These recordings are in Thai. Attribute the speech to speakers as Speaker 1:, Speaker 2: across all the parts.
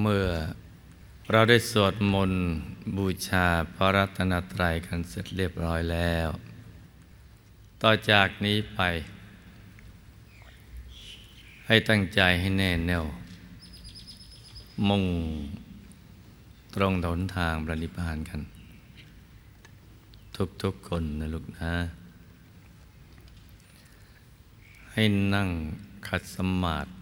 Speaker 1: เมื่อเราได้สวดมนต์บูชาพระรัตนตรัยกันเสร็จเรียบร้อยแล้ว ต่อจากนี้ไป ให้ตั้งใจให้แน่แน่วมุ่งตรงถนทางประนิพพานกัน ทุกๆคนนะลูกนะ ให้นั่งขัดสมาธิ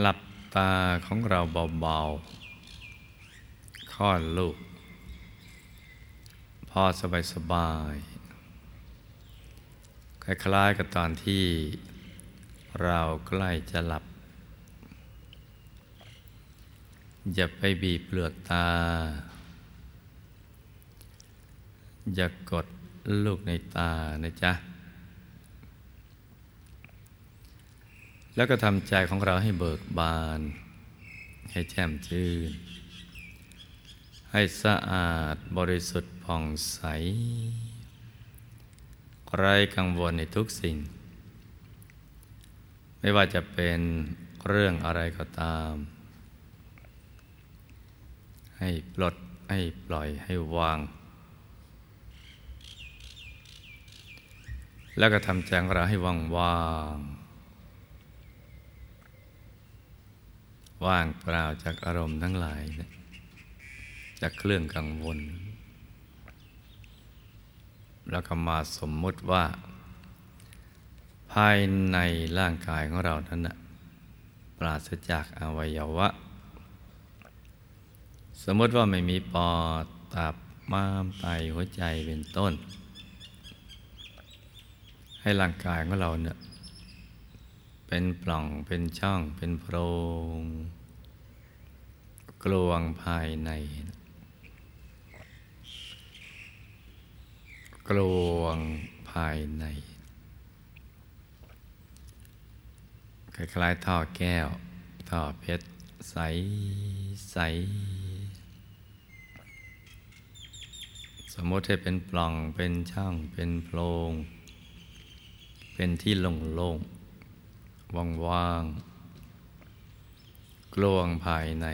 Speaker 1: หลับตาของเราเบาๆคลอดลูก พอสบายสบายคล้ายๆกับตอนที่เราใกล้จะหลับ อย่าไปบีบเปลือกตา อย่ากกดลูกในตานะจ๊ะ แล้วก็ทำใจของเราให้เบิกบาน ให้แจ่มชื่น ให้สะอาดบริสุทธิ์ผ่องใส ไร้กังวลในทุกสิ่ง ไม่ว่าจะเป็นเรื่องอะไรก็ตาม ให้ปลดให้ปล่อยให้วาง แล้วก็ทำใจของเราให้ว่างว่าง ว่างเปล่าจากอารมณ์ทั้งหลาย จากเครื่องกังวล แล้วก็มาสมมติว่า ภายในร่างกายของเรานั้นนะปราศจากอวัยวะ สมมติว่าไม่มีปอดตับม้ามไตหัวใจเป็นต้น ให้ร่างกายของเราเนี่ย เป็นปล่องเป็นช่องเป็นโพรง กลวงภายใน กลวงภายใน คล้ายๆท่อแก้ว ท่อเพชร ใสใสสมมติให้เป็นปล่องเป็นช่องเป็นโพรง เป็นที่โล่งๆ ว่างๆกลวงภายใน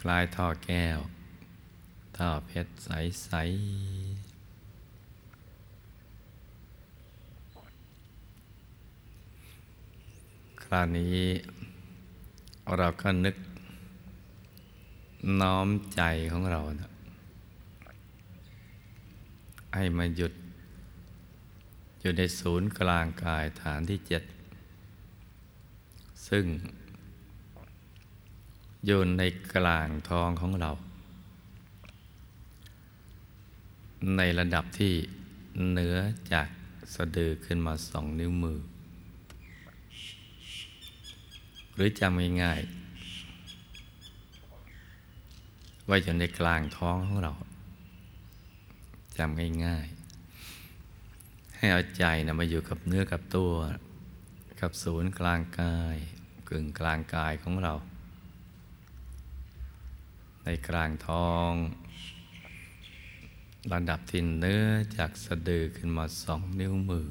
Speaker 1: คล้ายท่อแก้ว ท่อเพชรใส ๆ คราวนี้เราก็นึกน้อมใจของเรานะให้มาหยุด อยู่ในศูนย์กลางกายฐานที่เจ็ด ซึ่งอยู่ในกลางท้องของเรา ในระดับที่เหนือจากสะดือขึ้นมาสองนิ้วมือ หรือจำง่ายๆไว้อยู่ในกลางท้องของเราจำง่ายๆ ให้เอาใจนะมาอยู่กับเนื้อกับตัว กับศูนย์กลางกายกึ่งกลางกายของเรา ในกลางท้อง ระดับที่เนื้อจากสะดือขึ้นมาสองนิ้วมือ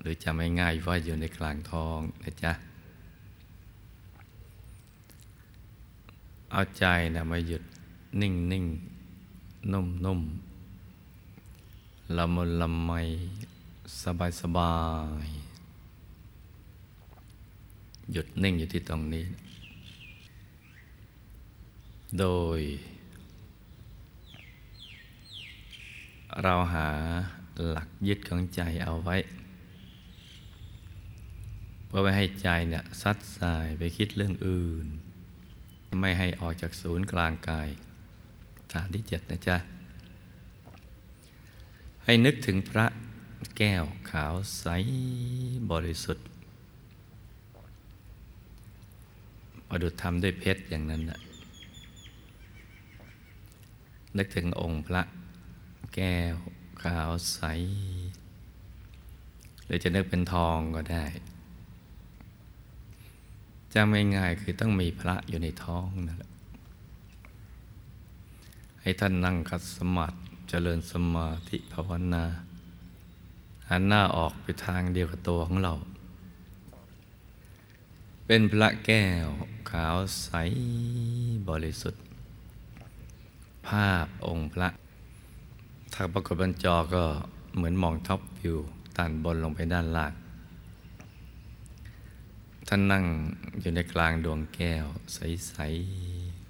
Speaker 1: หรือจะไม่ง่ายว่าอยู่ในกลางท้องนะจ๊ะ เอาใจนะมาหยุดนิ่งนิ่งนุ่มนุ่ม ละมุนละไมสบายสบาย หยุดนิ่งอยู่ที่ตรงนี้ โดย เราหาหลักยึดของใจเอาไว้ เพื่อไม่ให้ใจเนี่ยซัดสายไปคิดเรื่องอื่น ไม่ให้ออกจากศูนย์กลางกายฐานที่เจ็ดนะจ๊ะ ให้นึกถึงพระแก้วขาวใสบริสุทธิ์ประดุจทำด้วยเพชรอย่างนั้นนะนึกถึงองค์พระแก้วขาวใส หรือจะนึกเป็นทองก็ได้จำง่ายๆคือต้องมีพระอยู่ในท้องนั่นแหละให้ท่านนั่งคัดสมาธิ เจริญสมาธิภาวนาหันหน้าออกไปทางเดียวกับตัวของเรา เป็นพระแก้วขาวใสบริสุทธิ์ ภาพองค์พระ ถ้าปรากฏบนจอก็เหมือนมองท็อปวิวตันบนลงไปด้านล่างท่านนั่งอยู่ในกลางดวงแก้ว ใสๆ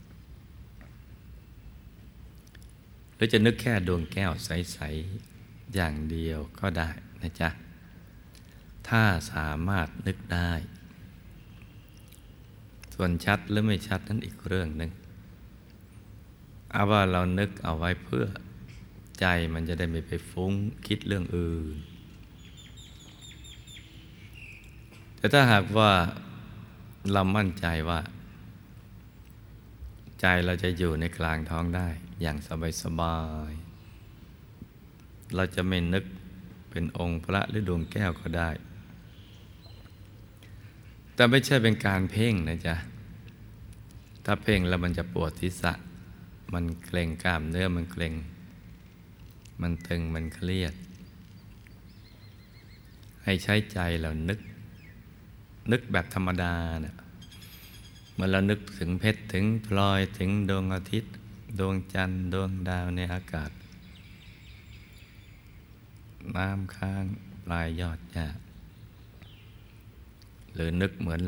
Speaker 1: ห รือจะนึกแค่ดวงแก้วใส ๆ อย่างเดียวก็ได้นะจ๊ะ ถ้าสามารถนึกได้ ส่วนชัดหรือไม่ชัดนั้นอีกเรื่องหนึ่งเอาว่าเรานึกเอาไว้เพื่อใจมันจะได้ไม่ไปฟุ้งคิดเรื่องอื่น แต่ถ้าหากว่าเรามั่นใจว่า ใจเราจะอยู่ในกลางท้องได้ อย่างสบายๆเราจะไม่นึกเป็นองค์พระหรือดวงแก้วก็ได้ แต่ไม่ใช่เป็นการเพ่งนะจ๊ะ ถ้าเพ่งแล้วมันจะปวดทิศะมันเกร็งกล้ามเนื้อมันเกร็ง มันตึงมันเครียด ให้ใช้ใจเรานึก นึกแบบธรรมดาเนะ่ยเมื่อเรานึกถึงเพชรถึงพลอยถึงดวงอาทิตย์ ดวงจันทร์ดวงดาวในอากาศ น้ำค้างปลายยอดหญ้าหรือนึกเหมือน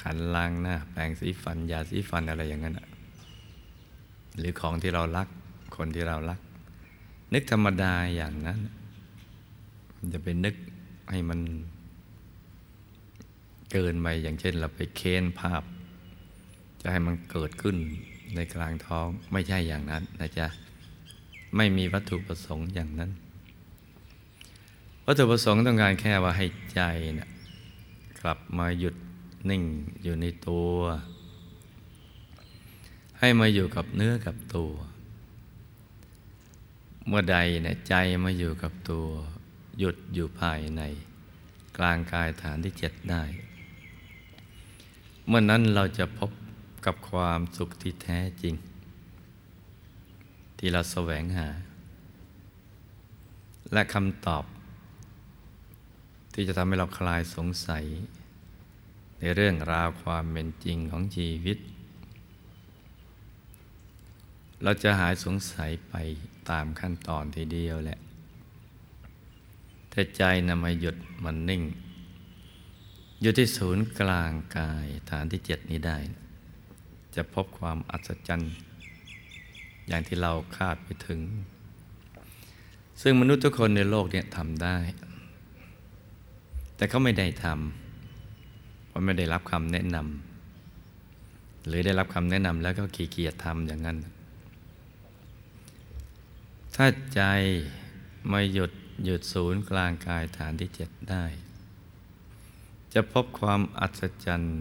Speaker 1: ขันล้างหน้า แปรงสีฟันยาสีฟันอะไรอย่างนั้นหรือของที่เรารักคนที่เรารัก นึกธรรมดาอย่างนั้นจะไปนึกให้มันเกินไปอย่างเช่นเราไปเค้นภาพ จะให้มันเกิดขึ้น ในกลางท้องไม่ใช่อย่างนั้นนะจ๊ะ ไม่มีวัตถุประสงค์อย่างนั้น วัตถุประสงค์ต้องการแค่ว่าให้ใจนะกลับมาหยุดนิ่งอยู่ในตัว ให้มาอยู่กับเนื้อกับตัว เมื่อใดเนี่ยใจมาอยู่กับตัว หยุดอยู่ภายใน กลางกายฐานที่เจ็ดได้ เมื่อนั้นเราจะพบ กับความสุขที่แท้จริง ที่เราแสวงหา และคำตอบ ที่จะทำให้เราคลายสงสัย ในเรื่องราวความเป็นจริงของชีวิต เราจะหายสงสัยไปตามขั้นตอนทีเดียวแหละแต่ใจนำมาหยุดมันนิ่ง อยู่ที่ศูนย์กลางกายฐานที่เจ็ดนี้ได้ จะพบความอัศจรรย์ อย่างที่เราคาดไปถึง ซึ่งมนุษย์ทุกคนในโลกเนี้ทำได้ แต่เขาไม่ได้ทำเพราะไม่ได้รับคำแนะนำหรือได้รับคำแนะนำแล้วก็ขี้เกียจทำอย่างนั้น ถ้าใจไม่หยุดหยุดศูนย์กลางกายฐานที่เจ็ดได้ จะพบความอัศจรรย์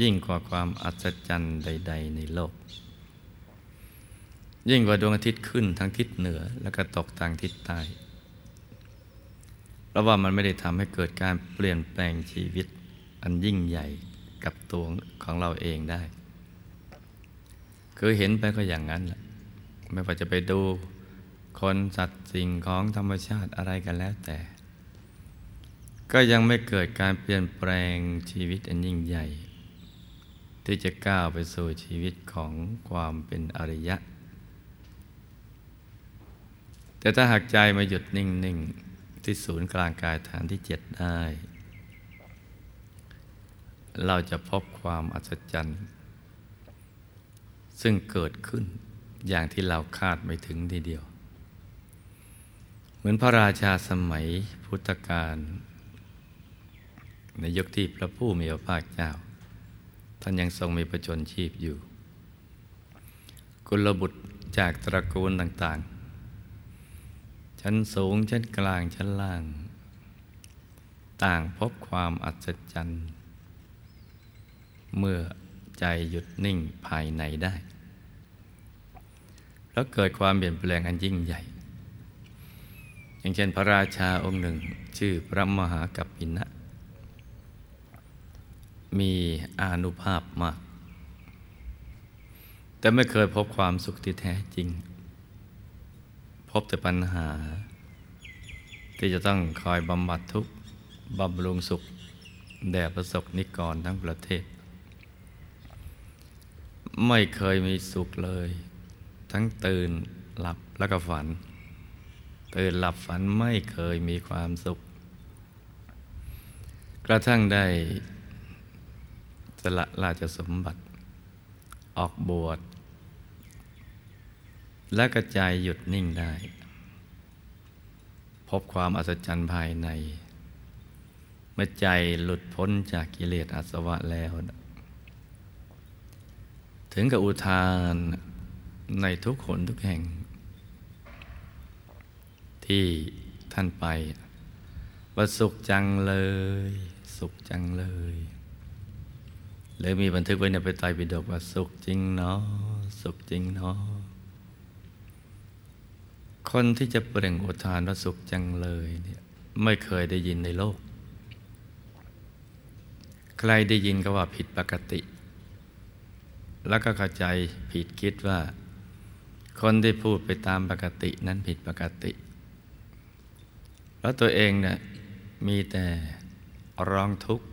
Speaker 1: ยิ่งกว่าความอัศจรรย์ใด ๆ ในโลก ยิ่งกว่าดวงอาทิตย์ขึ้นทางทิศเหนือแล้วก็ตกทางทิศใต้เพราะว่ามันไม่ได้ทำให้เกิดการเปลี่ยนแปลงชีวิต อันยิ่งใหญ่กับตัวของเราเองได้ คือเห็นไปก็อย่างนั้นแหละไม่ว่าจะไปดูคนสัตว์สิ่งของธรรมชาติอะไรกันแล้วแต่ ก็ยังไม่เกิดการเปลี่ยนแปลงชีวิตอันยิ่งใหญ่ ที่จะก้าวไปสู่ชีวิตของความเป็นอริยะ แต่ถ้าหากใจมาหยุดนิ่ง ๆ ที่ศูนย์กลางกายฐานที่เจ็ดได้ เราจะพบความอัศจรรย์ ซึ่งเกิดขึ้นอย่างที่เราคาดไม่ถึงทีเดียว เหมือนพระราชาสมัยพุทธกาลในยุคที่พระผู้มีพระภาคเจ้า ท่านยังทรงมีประชนชีพอยู่ กุลบุตรจากตระกูลต่างๆ ชั้นสูง ชั้นกลาง ชั้นล่าง ต่างพบความอัศจรรย์เมื่อใจหยุดนิ่งภายในได้ แล้วเกิดความเปลี่ยนแปลงอันยิ่งใหญ่ อย่างเช่นพระราชาองค์หนึ่งชื่อพระมหากัปปินะ มีอานุภาพมาก แต่ไม่เคยพบความสุขที่แท้จริง พบแต่ปัญหา ที่จะต้องคอยบำบัดทุกข์บำรุงสุข แด่ประสบนิกรทั้งประเทศ ไม่เคยมีสุขเลย ทั้งตื่นหลับแล้วก็ฝัน ตื่นหลับฝันไม่เคยมีความสุข กระทั่งได้ สละราชสมบัติ ออกบวชและกระจายหยุดนิ่งได้ พบความอัศจรรย์ภายใน เมื่อใจหลุดพ้นจากกิเลสอาสวะแล้ว ถึงกับอุทานในทุกขนทุกแห่ง ที่ท่านไปว่าสุขจังเลย สุขจังเลย เลยมีบันทึกไว้ในไปไตรปิฎกว่าสุขจริงเนาะสุขจริงเนาะคนที่จะเปล่งอุทานว่าสุขจังเลยเนี่ยไม่เคยได้ยินในโลก ใครได้ยินก็ว่าผิดปกติ แล้วก็เข้าใจผิดคิดว่า คนที่พูดไปตามปกตินั้นผิดปกติ แล้วตัวเองเนี่ยมีแต่ร้องทุกข์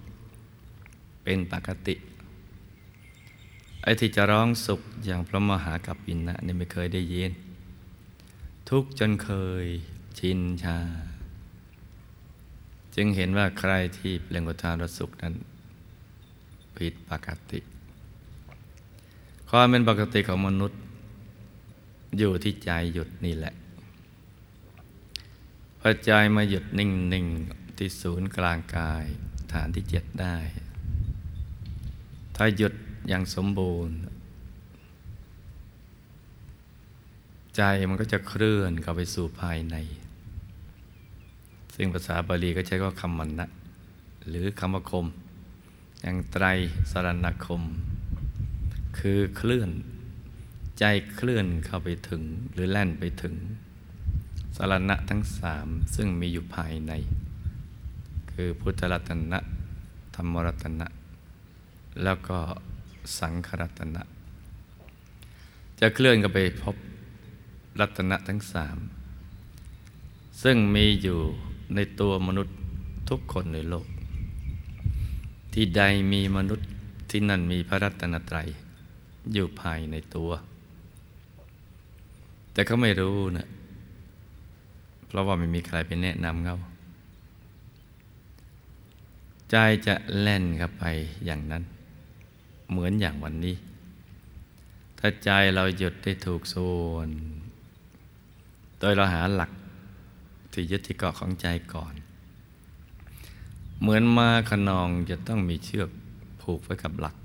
Speaker 1: เป็นปกติ ไอ้ที่จะร้องสุขอย่างพระมหากัปปินะนี่ไม่เคยได้ยิน ทุกจนเคยชินชา จึงเห็นว่าใครที่เปล่งอุทานรสุขนั้น ผิดปกติ ความเป็นปกติของมนุษย์ อยู่ที่ใจหยุดนี่แหละพอใจมาหยุดนิ่งนิ่งที่ศูนย์กลางกายฐานที่เจ็ดได้ ถ้าหยุด อย่างสมบูรณ์ ใจมันก็จะเคลื่อนเข้าไปสู่ภายใน ซึ่งภาษาบาลีก็ใช้ว่าคำมันนะหรือคำคม อย่างไตรสรณคม คือเคลื่อน ใจเคลื่อนเข้าไปถึงหรือแล่นไปถึงสารณะทั้งสามซึ่งมีอยู่ภายใน คือพุทธรัตนะธรรมรัตนะ แล้วก็ สังขรัตนะ จะเคลื่อนกันไปพบรัตนะทั้งสาม ซึ่งมีอยู่ในตัวมนุษย์ทุกคนในโลก ที่ใดมีมนุษย์ที่นั่นมีพระรัตนตรัย อยู่ภายในตัว แต่เขาไม่รู้นะเพราะว่าไม่มีใครไปแนะนำเขาใจจะแล่นเข้าไปอย่างนั้น เหมือนอย่างวันนี้ ถ้าใจเราหยุดได้ถูกส่วน โดยเราหาหลักที่ยึดที่เกาะของใจก่อน เหมือนมาขนองจะต้องมีเชือกผูกไว้กับหลัก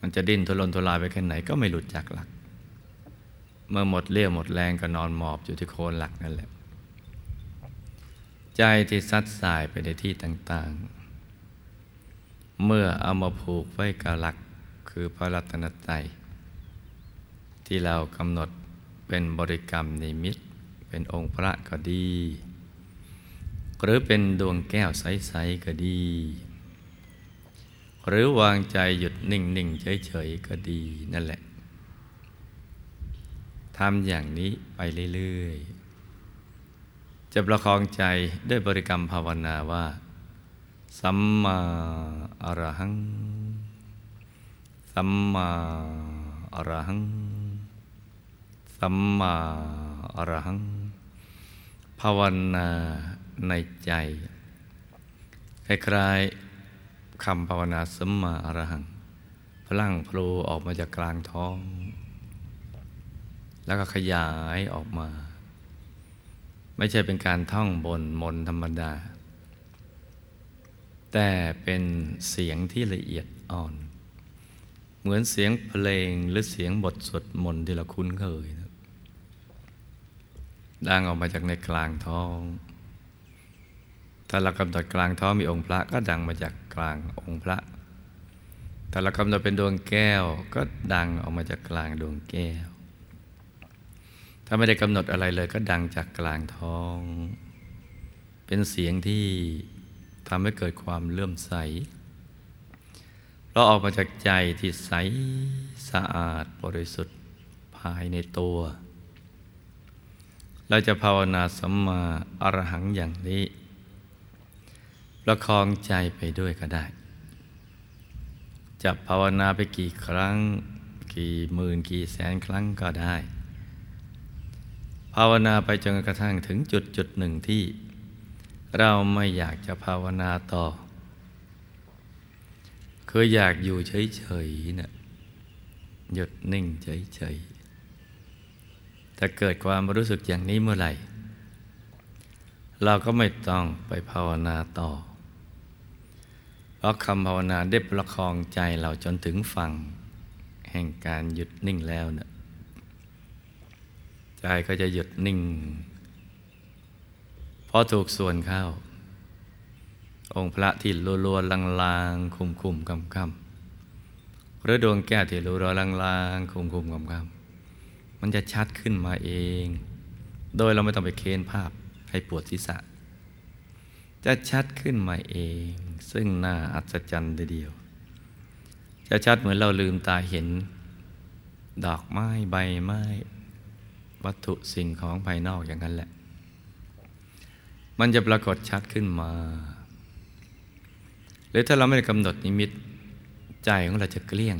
Speaker 1: มันจะดิ้นทุรนทุรายไปแค่ไหนก็ไม่หลุดจากหลัก เมื่อหมดเรี่ยวหมดแรงก็นอนหมอบอยู่ที่โคนหลักนั่นแหละ ใจที่ซัดสายไปในที่ต่างๆ เมื่อเอามาผูกไว้กับหลักคือพระรัตนตรัยที่เรากำหนดเป็นบริกรรมในมิตรเป็นองค์พระก็ดี หรือเป็นดวงแก้วใส ๆ ก็ดี หรือวางใจหยุดนิ่ง ๆ เฉย ๆ ก็ดีนั่นแหละทำอย่างนี้ไปเรื่อย ๆ จะประคองใจด้วยบริกรรมภาวนาว่า สัมมาอรหัง สัมมาอรหัง สัมมาอรหัง ภาวนาในใจ คล้ายๆคำภาวนาสัมมาอรหัง พลังโผล่ออกมาจากกลางท้อง แล้วก็ขยายออกมา ไม่ใช่เป็นการท่องบนมนธรรมดา แต่เป็นเสียงที่ละเอียดอ่อน เหมือนเสียงเพลงหรือเสียงบทสวดมนต์ที่เราคุ้นเคยนะดังออกมาจากในกลางท้อง ถ้าเรากำหนดกลางท้องมีองค์พระก็ดังมาจากกลางองค์พระ ถ้าเรากำหนดเป็นดวงแก้วก็ดังออกมาจากกลางดวงแก้ว ถ้าไม่ได้กำหนดอะไรเลยก็ดังจากกลางท้อง เป็นเสียงที่ ทำให้เกิดความเลื่อมใส เราออกมาจากใจที่ใสสะอาดบริสุทธิ์ภายในตัว เราจะภาวนาสัมมาอรหังอย่างนี้ ประคองใจไปด้วยก็ได้ จะภาวนาไปกี่ครั้ง กี่หมื่นกี่แสนครั้งก็ได้ ภาวนาไปจนกระทั่งถึงจุดจุดหนึ่งที่ เราไม่อยากจะภาวนาต่อ คืออยากอยู่เฉยๆนะ่ะหยุดนิ่งเฉยๆถ้าเกิดความรู้สึกอย่างนี้เมื่อไหร่ เราก็ไม่ต้องไปภาวนาต่อ เพราะคำภาวนาได้ประคองใจเราจนถึงฝั่ง แห่งการหยุดนิ่งแล้วเนะใจก็จะหยุดนิ่ง พอถูกส่วนเข้า องค์พระที่รัวๆลางๆ คุมคุมกำกำหรือดวงแก้วที่รัวๆลางๆ คุมคุมกำกำมันจะชัดขึ้นมาเอง โดยเราไม่ต้องไปเค้นภาพให้ปวดศีรษะ จะชัดขึ้นมาเอง ซึ่งน่าอัศจรรย์เดียว จะชัดเหมือนเราลืมตาเห็น ดอกไม้ใบไม้ วัตถุสิ่งของภายนอกอย่างนั้นแหละ มันจะปรากฏชัดขึ้นมา หรือถ้าเราไม่ได้กำหนดนิมิต ใจของเราจะเกลี้ยง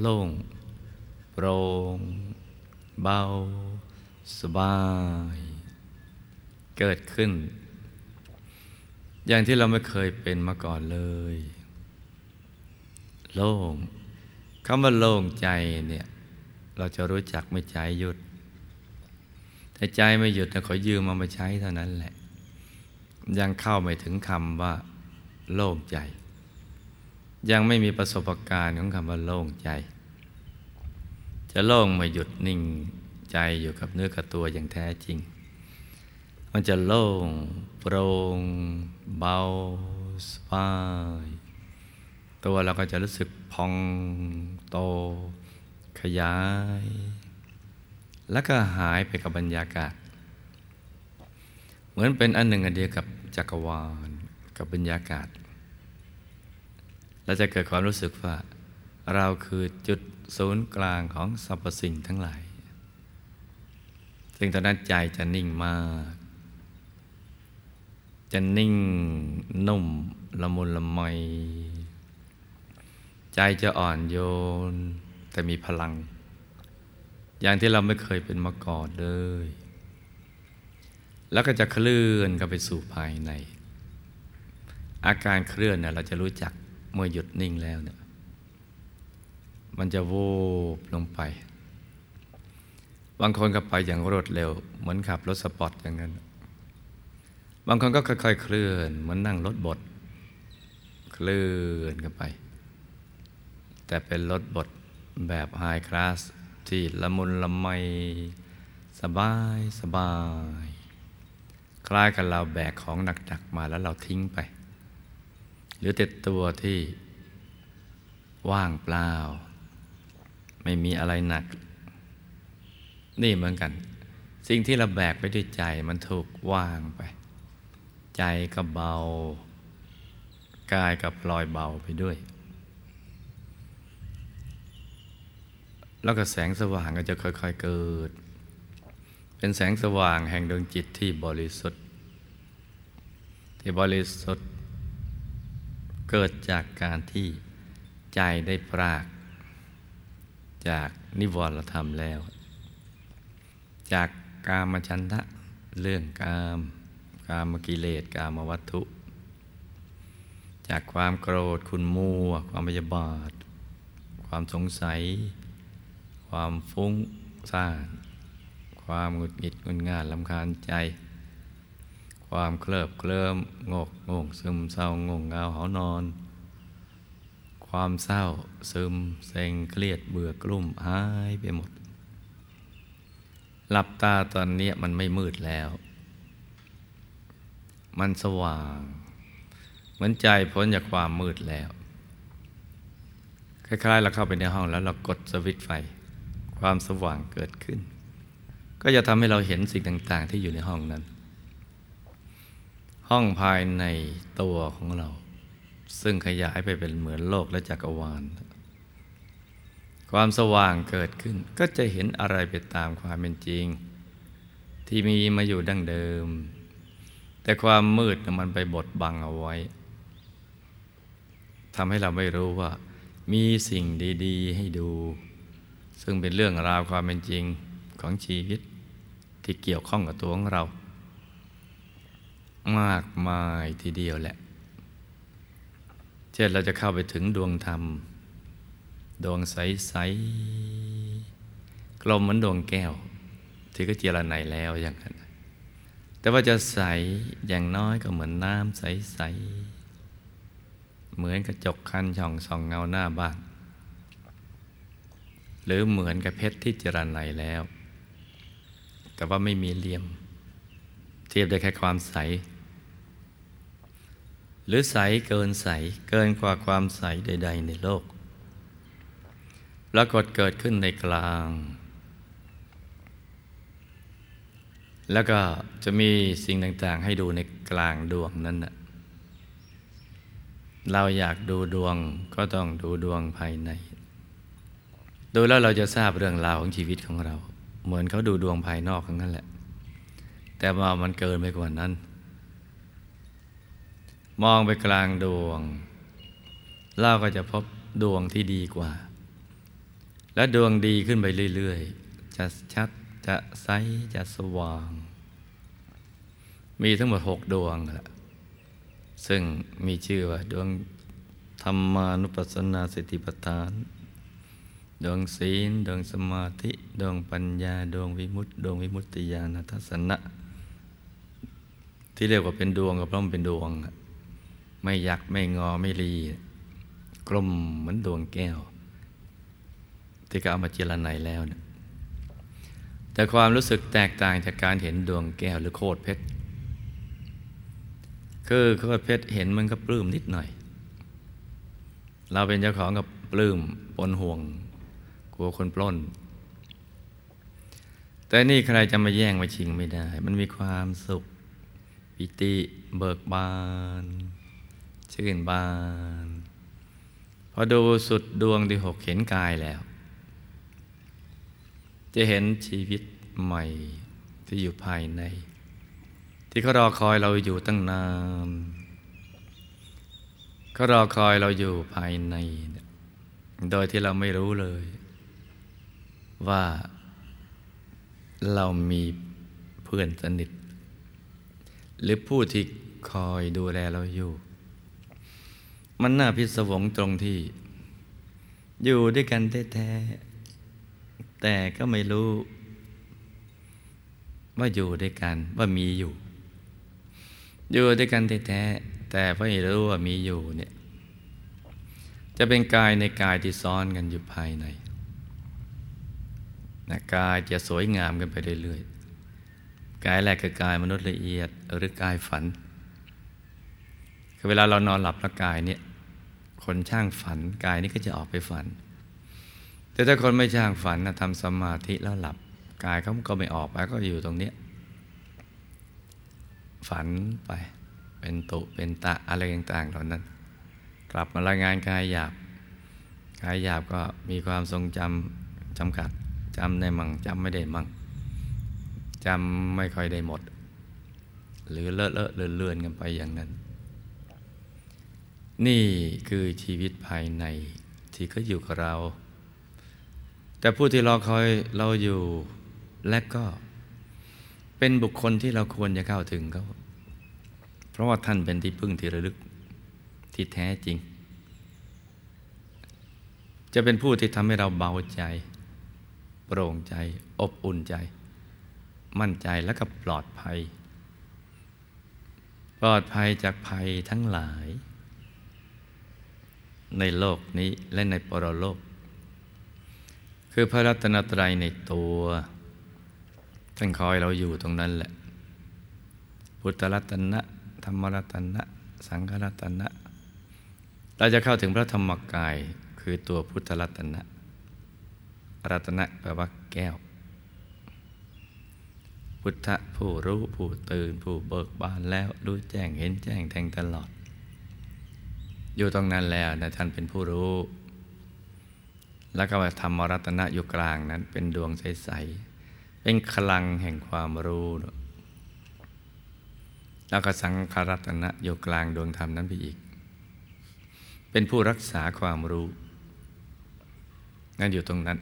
Speaker 1: โล่งโปร่งเบา สบาย เกิดขึ้น อย่างที่เราไม่เคยเป็นมาก่อนเลย โล่งคำว่าโล่งใจเนี่ย เราจะรู้จักไม่ใจหยุดแต่ใจไม่หยุดนะขอยืมมามาใช้เท่านั้นแหละ ยังเข้าไม่ถึงคำว่า โล่งใจ ยังไม่มีประสบการณ์ของคำว่าโล่งใจ จะโล่งมาหยุดนิ่งใจอยู่กับเนื้อกับตัวอย่างแท้จริง มันจะโล่งโปร่งเบาสบายตัวเราก็จะรู้สึกพองโต ขยาย แล้วก็หายไปกับบรรยากาศ เหมือนเป็นอันหนึ่งอันเดียวกับจักรวาลกับบรรยากาศเราจะเกิดความรู้สึกว่า เราคือจุดศูนย์กลางของสรรพสิ่งทั้งหลาย ซึ่งตอนนั้นใจจะนิ่งมาก จะนิ่งนุ่มละมุนละไม ใจจะอ่อนโยน แต่มีพลัง อย่างที่เราไม่เคยเป็นมาก่อนเลย แล้วก็จะเคลื่อนเข้าไปสู่ภายใน อาการเคลื่อนเนี่ยเราจะรู้จักเมื่อหยุดนิ่งแล้วเนี่ยมันจะวูบลงไป บางคนก็ไปอย่างรวดเร็ว เหมือนขับรถสปอร์ตอย่างนั้น บางคนก็ค่อยๆเคลื่อน เหมือนนั่งรถบดเคลื่อนกันไป แต่เป็นรถบดแบบไฮคลาสที่ละมุนละไม สบายสบาย คล้ายกับเราแบกของหนักๆมาแล้วเราทิ้งไป หรือแต่ตัวที่ว่างเปล่า ไม่มีอะไรหนัก นี่เหมือนกัน สิ่งที่เราแบกไปด้วยใจมันถูกว่างไป ใจก็เบา กายก็ปลอยเบาไปด้วย แล้วก็แสงสว่างก็จะค่อย ๆเกิด เป็นแสงสว่างแห่งดวงจิตที่บริสุทธิ์ ที่บริสุทธิ์ เกิดจากการที่ใจได้ปราก จากนิวรณธรรมแล้ว จากกามชันทะเรื่องกาม กามกิเลสกามวัตถุ จากความโกรธคุณมัว ความพยาบาท ความสงสัย ความฟุ้งซ่าน ความหงุดหงิดงุนง่านลำคาญใจ ความเคลิบเคลิ้มงกงงซึมเศร้างงเงาหานอน ความเศร้าซึมเซ็งเครียดเบื่อกลุ่มหายไปหมด หลับตาตอนนี้มันไม่มืดแล้ว มันสว่าง เหมือนใจพ้นจากความมืดแล้วคล้ายๆเราเข้าไปในห้องแล้วเรากดสวิตช์ไฟ ความสว่างเกิดขึ้น ก็จะทำให้เราเห็นสิ่งต่าง ๆ ที่อยู่ในห้องนั้น ห้องภายในตัวของเรา ซึ่งขยายไปเป็นเหมือนโลกและจักรวาล ความสว่างเกิดขึ้น ก็จะเห็นอะไรไปตามความเป็นจริง ที่มีมาอยู่ดั้งเดิม แต่ความมืดมันไปบดบังเอาไว้ทำให้เราไม่รู้ว่า มีสิ่งดี ๆ ให้ดู ซึ่งเป็นเรื่องราวความเป็นจริงของชีวิต ที่เกี่ยวข้องกับตัวของเรา มากมายทีเดียวแหละ เช่นเราจะเข้าไปถึงดวงธรรม ดวงใสๆกลมเหมือนดวงแก้ว ที่ก็เจรไนแล้วอย่างนั้นแต่ว่าจะใสอย่างน้อยก็เหมือนน้ำใสๆเหมือนกระจกคันช่องส่องเงาหน้าบ้านหรือเหมือนกับเพชรที่เจรไนแล้ว แต่ว่าไม่มีเหลี่ยม เทียบได้แค่ความใส หรือใสเกินใสเกินกว่าความใสใด ๆ ในโลกปรากฏเกิดขึ้นในกลาง แล้วก็จะมีสิ่งต่าง ๆ ให้ดูในกลางดวงนั้นนะเราอยากดูดวงก็ต้องดูดวงภายใน ดูแล้วเราจะทราบเรื่องราวของชีวิตของเรา เหมือนเขาดูดวงภายนอกทั้งนั้นแหละ แต่ว่ามันเกินไปกว่านั้น มองไปกลางดวง เราก็จะพบดวงที่ดีกว่า และดวงดีขึ้นไปเรื่อยๆ จะชัดจะใสจะสว่าง มีทั้งหมดหกดวงแหละซึ่งมีชื่อว่าดวงธรรมานุปัสสนาสติปัฏฐาน ดวงศีล ดวงสมาธิ ดวงปัญญา ดวงวิมุตติ ดวงวิมุตติญาณทัศนะ ที่เรียกว่าเป็นดวงก็เพราะมันเป็นดวง ไม่ยักไม่งอไม่รี กลมเหมือนดวงแก้ว ที่ก็เอามาเจรไนแล้วนี่ยแต่ความรู้สึกแตกต่างจากการเห็นดวงแก้วหรือโคตรเพชรคือโคตรเพชรเห็นมันก็ปลื้มนิดหน่อย เราเป็นเจ้าของกับปลื้มปนห่วง กลัวคนปล้น แต่นี่ใครจะมาแย่งมาชิงไม่ได้ มันมีความสุข ปิติเบิกบาน ชื่นบาน พอดูสุดดวงที่หกเห็นกายแล้ว จะเห็นชีวิตใหม่ที่อยู่ภายใน ที่เขารอคอยเราอยู่ตั้งนานเขารอคอยเราอยู่ภายใน โดยที่เราไม่รู้เลย ว่าเรามีเพื่อนสนิท หรือผู้ที่คอยดูแลเราอยู่ มันน่าพิศวงตรงที่ อยู่ด้วยกันแท้ๆแต่ก็ไม่รู้ ว่าอยู่ด้วยกันว่ามีอยู่ อยู่ด้วยกันแท้ๆแต่ไม่รู้ว่ามีอยู่เนี่ยจะเป็นกายในกายที่ซ้อนกันอยู่ภายใน นะกายจะสวยงามกันไปเรื่อยๆ กายแรกคือกายมนุษย์ละเอียดหรือกายฝัน คือเวลาเรานอนหลับแล้วกายเนี่ยคนช่างฝันกายนี้ก็จะออกไปฝัน แต่ถ้าคนไม่ช่างฝันนะทำสมาธิแล้วหลับกายเขาก็ไม่ออกไปก็อยู่ตรงนี้ฝันไปเป็นตุเป็นตะอะไรต่างๆเหล่านั้น กลับมารายงานกายหยาบกายหยาบก็มีความทรงจำจำกัด จำได้มั่งจำไม่ได้มั่งจำไม่ค่อยได้หมด หรือเลอะเลอะเลื่อนเลื่อนกันไปอย่างนั้น นี่คือชีวิตภายในที่เขาอยู่กับเรา แต่ผู้ที่รอคอยเราอยู่และก็เป็นบุคคลที่เราควรจะเข้าถึงเขาเพราะว่าท่านเป็นที่พึ่งที่ระลึกที่แท้จริง จะเป็นผู้ที่ทำให้เราเบาใจ โปร่งใจ อบอุ่นใจ มั่นใจและก็ปลอดภัย ปลอดภัยจากภัยทั้งหลาย ในโลกนี้และในปรโลก คือพระรัตนตรัยในตัว ท่านคอยเราอยู่ตรงนั้นแหละ พุทธรัตนะ ธรรมรัตนะ สังฆรัตนะ เราจะเข้าถึงพระธรรมกายคือตัวพุทธรัตนะ รัตนะแปลว่าแก้ว พุทธผู้รู้ผู้ตื่นผู้เบิกบานแล้วรู้แจ้งเห็นแจ้งแทงตลอด อยู่ตรงนั้นแล้วนะท่านเป็นผู้รู้ แล้วก็ธรรมรัตนะอยู่กลางนั้น เป็นดวงใส ๆ เป็นคลังแห่งความรู้แล้วก็สังขรัตนะอยู่กลางดวงธรรมนั้นไปอีก เป็นผู้รักษาความรู้นั่นอยู่ตรงนั้น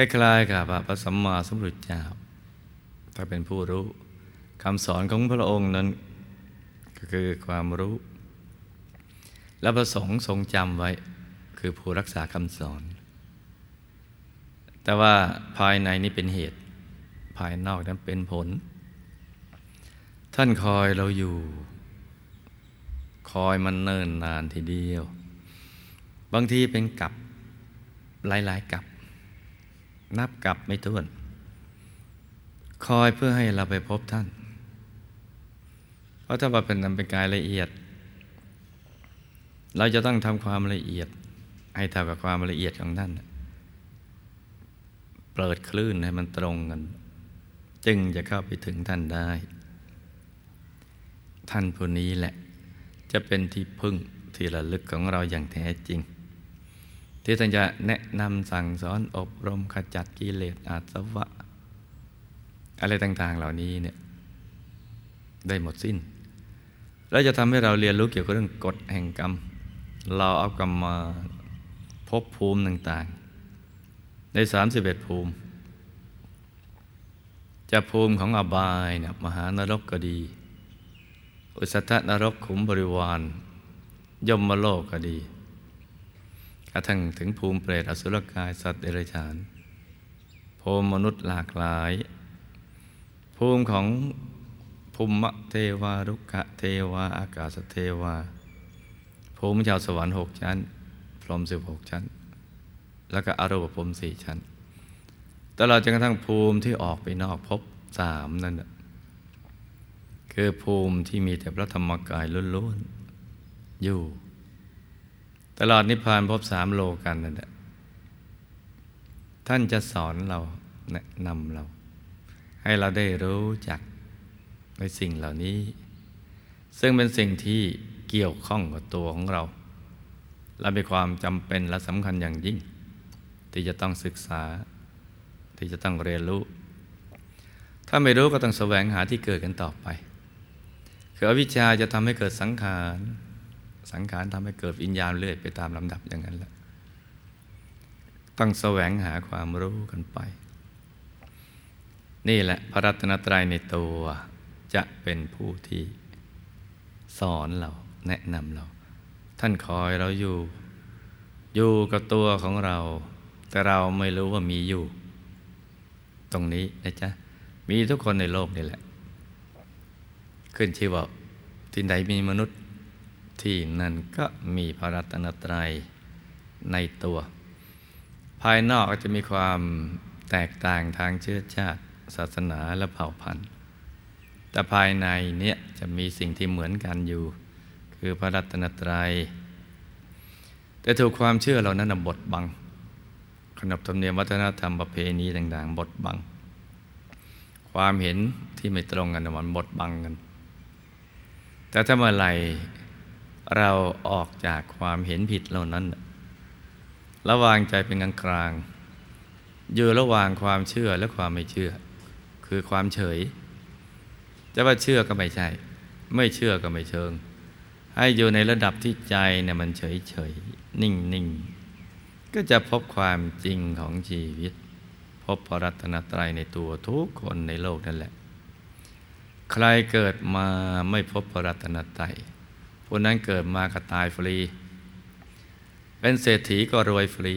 Speaker 1: คล้ายๆกับพระสัมมาสัมพุทธเจ้าถ้าเป็นผู้รู้คำสอนของพระองค์นั้น ก็คือความรู้ และประสงค์ทรงจำไว้ คือผู้รักษาคำสอน แต่ว่าภายในนี้เป็นเหตุ ภายนอกนั้นเป็นผล ท่านคอยเราอยู่ คอยมันเนิ่นนานทีเดียว บางทีเป็นกับหลายๆกับ นับกับไม่ถ้วน คอยเพื่อให้เราไปพบท่าน เพราะถ้าว่าเป็นนำเป็นกายละเอียด เราจะต้องทำความละเอียด ให้เท่ากับความละเอียดของท่านเปิดคลื่นให้มันตรงกัน จึงจะเข้าไปถึงท่านได้ ท่านผู้นี้แหละ จะเป็นที่พึ่งที่ระลึกของเราอย่างแท้จริง ที่ท่านจะแนะนำสั่งสอนอบรมขจัดกิเลสอาสวะ อะไรต่าง ๆ เหล่านี้เนี่ยได้หมดสิ้น แล้วจะทำให้เราเรียนรู้เกี่ยวกับเรื่องกฎแห่งกรรม เราเอากรรมมาพบภูมิต่าง ๆ ในสามสิบเอ็ดภูมิจะภูมิของอบายเนี่ยมหานรกก็ดี อุสธนรกขุมบริวาร ยมมโลกก็ดี กระทั่งถึงภูมิเปรตอสุรกายสัตว์เดรัจฉานภูมิมนุษย์หลากหลาย ภูมิของภูมิเทวารุกะเทวาอากาศเทวา ภูมิชาวสวรรค์หกชั้น พรหมสิบหกชั้น แล้วก็อรูปภูมิสี่ชั้นตลอดจนกระทั่งภูมิที่ออกไปนอกพบสามนั่นคือภูมิที่มีแต่พระธรรมกายล้วนๆอยู่ ตลอดนิพพานพบสามโลกันนั่นแหละท่านจะสอนเราแนะนำเรา ให้เราได้รู้จักในสิ่งเหล่านี้ ซึ่งเป็นสิ่งที่เกี่ยวข้องกับตัวของเรา และมีความจำเป็นและสำคัญอย่างยิ่ง ที่จะต้องศึกษา ที่จะต้องเรียนรู้ ถ้าไม่รู้ก็ต้องแสวงหาที่เกิดกันต่อไป คืออวิชชาจะทำให้เกิดสังขาร สังขารทำให้เกิดวิญญาณเลื่อยไปตามลำดับอย่างนั้นแหละต้องแสวงหาความรู้กันไป นี่แหละพระรัตนตรัยในตัวจะเป็นผู้ที่สอนเราแนะนำเรา ท่านคอยเราอยู่ อยู่กับตัวของเรา แต่เราไม่รู้ว่ามีอยู่ ตรงนี้นะจ๊ะ มีทุกคนในโลกนี่แหละ ขึ้นชื่อว่าที่ไหนมีมนุษย์ ที่นั่นก็มีพระรัตนตรัยในตัว ภายนอกก็จะมีความแตกต่างทางเชื้อชาติศาสนาและเผ่าพันธุ์ แต่ภายในเนี้ยจะมีสิ่งที่เหมือนกันอยู่ คือพระรัตนตรยัย แต่ถูกความเชื่อเรานั้นบดบัง ขนบธรรมเนียมวัฒนธรรมประเพณีต่างๆ บดบัง ความเห็นที่ไม่ตรงกันมันบดบังกัน แต่ถ้าเมื่อไหร่ เราออกจากความเห็นผิดเหล่านั้น ระวางใจเป็นกลางกลางอยู่ระหว่างความเชื่อและความไม่เชื่อ คือความเฉย จะว่าเชื่อก็ไม่ใช่ ไม่เชื่อก็ไม่เชิง ให้อยู่ในระดับที่ใจเนี่ยมันเฉยเฉยนิ่งนิ่งก็จะพบความจริงของชีวิต พบพระรัตนตรัยในตัวทุกคนในโลกนั่นแหละ ใครเกิดมาไม่พบพระรัตนตรัย ผู้นั้นเกิดมาก็ตายฟรี เป็นเศรษฐีก็รวยฟรี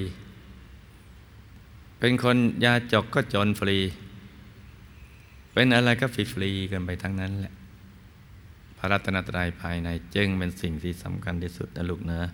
Speaker 1: เป็นคนยาจกก็จนฟรี เป็นอะไรก็ฟรีฟรีกันไปทั้งนั้นแหละ พระรัตนตรัยภายในจึงเป็นสิ่งที่สำคัญที่สุดนะลูกเนอะ